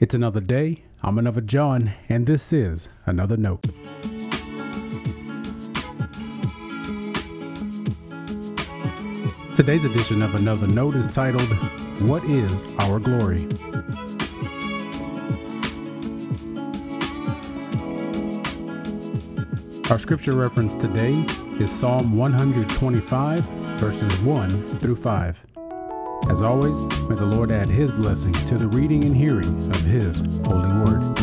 It's another day. I'm another John, and this is another note. Today's edition of Another Note is titled, What is Our Glory? Our scripture reference today is Psalm 125, verses 1 through 5. As always, may the Lord add his blessing to the reading and hearing of his holy word.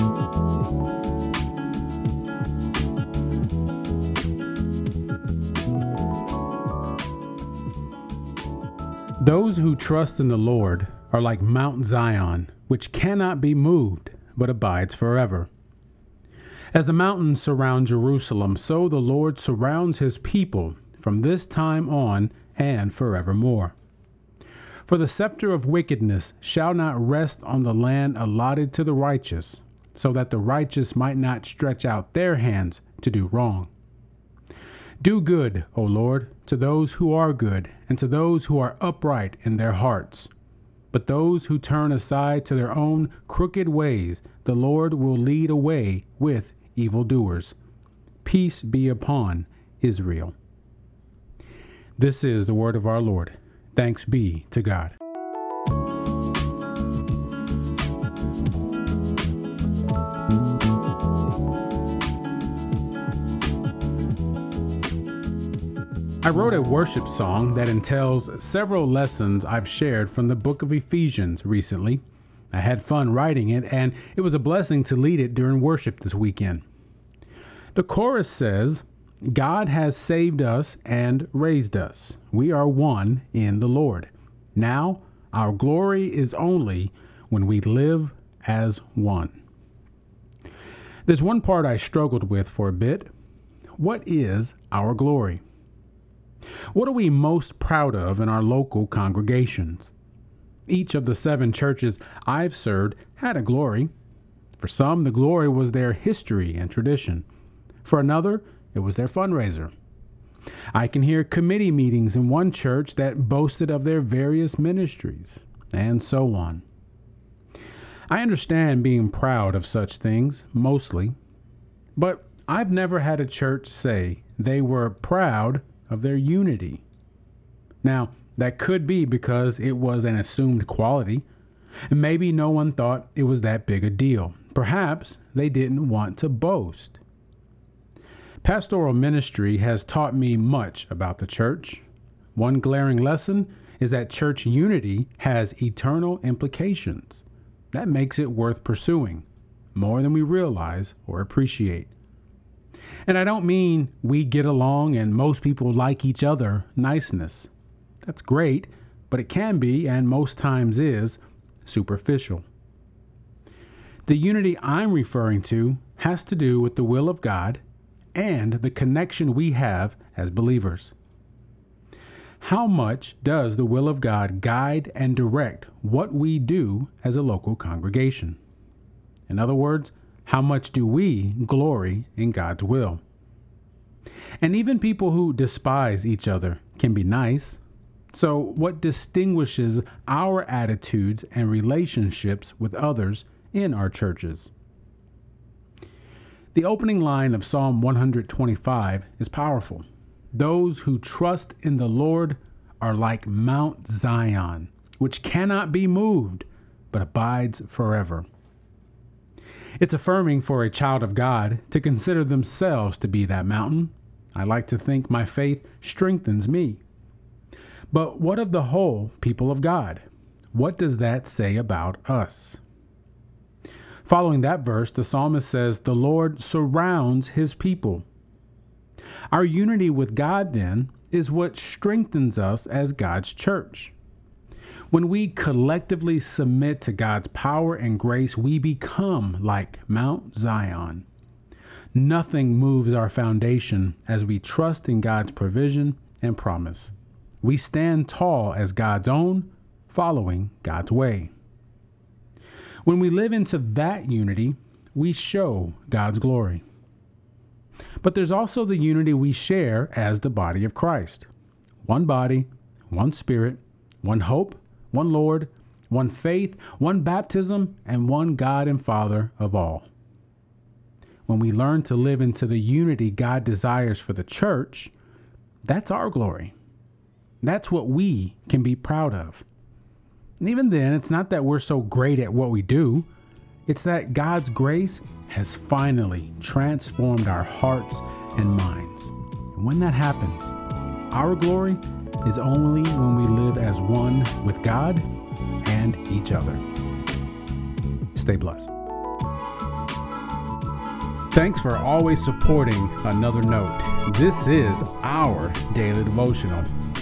Those who trust in the Lord are like Mount Zion, which cannot be moved, but abides forever. As the mountains surround Jerusalem, so the Lord surrounds his people from this time on and forevermore. For the scepter of wickedness shall not rest on the land allotted to the righteous, so that the righteous might not stretch out their hands to do wrong. Do good, O Lord, to those who are good, and to those who are upright in their hearts. But those who turn aside to their own crooked ways, the Lord will lead away with evildoers. Peace be upon Israel. This is the word of our Lord. Thanks be to God. I wrote a worship song that entails several lessons I've shared from the book of Ephesians recently. I had fun writing it, and it was a blessing to lead it during worship this weekend. The chorus says, God has saved us and raised us. We are one in the Lord. Now, our glory is only when we live as one. There's one part I struggled with for a bit. What is our glory? What are we most proud of in our local congregations? Each of the seven churches I've served had a glory. For some, the glory was their history and tradition. For another, it was their fundraiser. I can hear committee meetings in one church that boasted of their various ministries, and so on. I understand being proud of such things, mostly, but I've never had a church say they were proud of their unity. Now, that could be because it was an assumed quality, maybe no one thought it was that big a deal. Perhaps they didn't want to boast. Pastoral ministry has taught me much about the church. One glaring lesson is that church unity has eternal implications. That makes it worth pursuing, more than we realize or appreciate. And I don't mean we get along and most people like each other niceness. That's great, but it can be, and most times is, superficial. The unity I'm referring to has to do with the will of God and the connection we have as believers. How much does the will of God guide and direct what we do as a local congregation? In other words, how much do we glory in God's will? And even people who despise each other can be nice. So, what distinguishes our attitudes and relationships with others in our churches? The opening line of Psalm 125 is powerful. Those who trust in the Lord are like Mount Zion, which cannot be moved, but abides forever. It's affirming for a child of God to consider themselves to be that mountain. I like to think my faith strengthens me. But what of the whole people of God? What does that say about us? Following that verse, the psalmist says, The Lord surrounds his people. Our unity with God, then, is what strengthens us as God's church. When we collectively submit to God's power and grace, we become like Mount Zion. Nothing moves our foundation as we trust in God's provision and promise. We stand tall as God's own, following God's way. When we live into that unity, we show God's glory. But there's also the unity we share as the body of Christ one body, one spirit, one hope, one Lord, one faith, one baptism, and one God and Father of all. When we learn to live into the unity God desires for the church, that's our glory. That's what we can be proud of. And even then, it's not that we're so great at what we do, it's that God's grace has finally transformed our hearts and minds. And when that happens, our glory is only when we live as one with God and each other. Stay blessed. Thanks for always supporting Another Note. This is our daily devotional.